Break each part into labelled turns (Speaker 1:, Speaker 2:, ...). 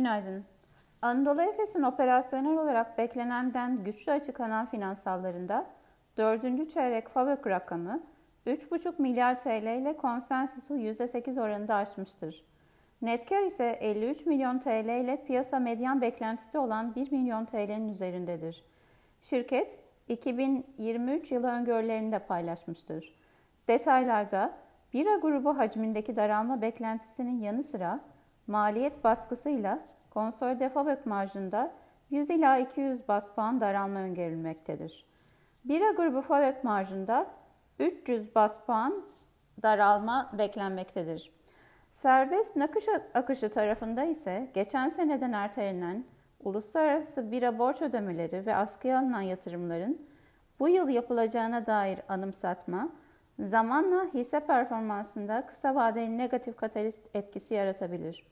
Speaker 1: Günaydın. Anadolu Efes'in operasyonel olarak beklenenden güçlü açıklanan finansallarında 4. çeyrek FAVÖK rakamı 3,5 milyar TL ile konsensusu %8 oranında aşmıştır. Net kar ise 53 milyon TL ile piyasa medyan beklentisi olan 1 milyon TL'nin üzerindedir. Şirket 2023 yılı öngörülerini de paylaşmıştır. Detaylarda bira grubu hacmindeki daralma beklentisinin yanı sıra maliyet baskısıyla konsolide fabrik marjında 100 ila 200 bas puan daralma öngörülmektedir. Bira grubu fabrik marjında 300 bas puan daralma beklenmektedir. Serbest nakış akışı tarafında ise geçen seneden ertelenen uluslararası bira borç ödemeleri ve askıya alınan yatırımların bu yıl yapılacağına dair anımsatma, zamanla hisse performansında kısa vadeli negatif katalist etkisi yaratabilir.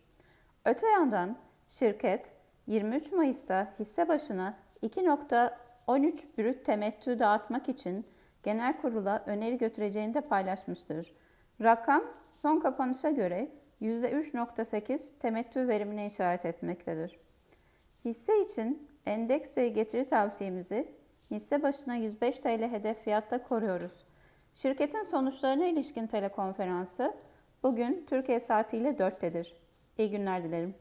Speaker 1: Öte yandan şirket 23 Mayıs'ta hisse başına 2.13 brüt temettü dağıtmak için genel kurula öneri götüreceğini de paylaşmıştır. Rakam son kapanışa göre %3.8 temettü verimine işaret etmektedir. Hisse için endeks getiri tavsiyemizi hisse başına 105 TL hedef fiyatta koruyoruz. Şirketin sonuçlarına ilişkin telekonferansı bugün Türkiye saatiyle 4'tedir. İyi günler dilerim.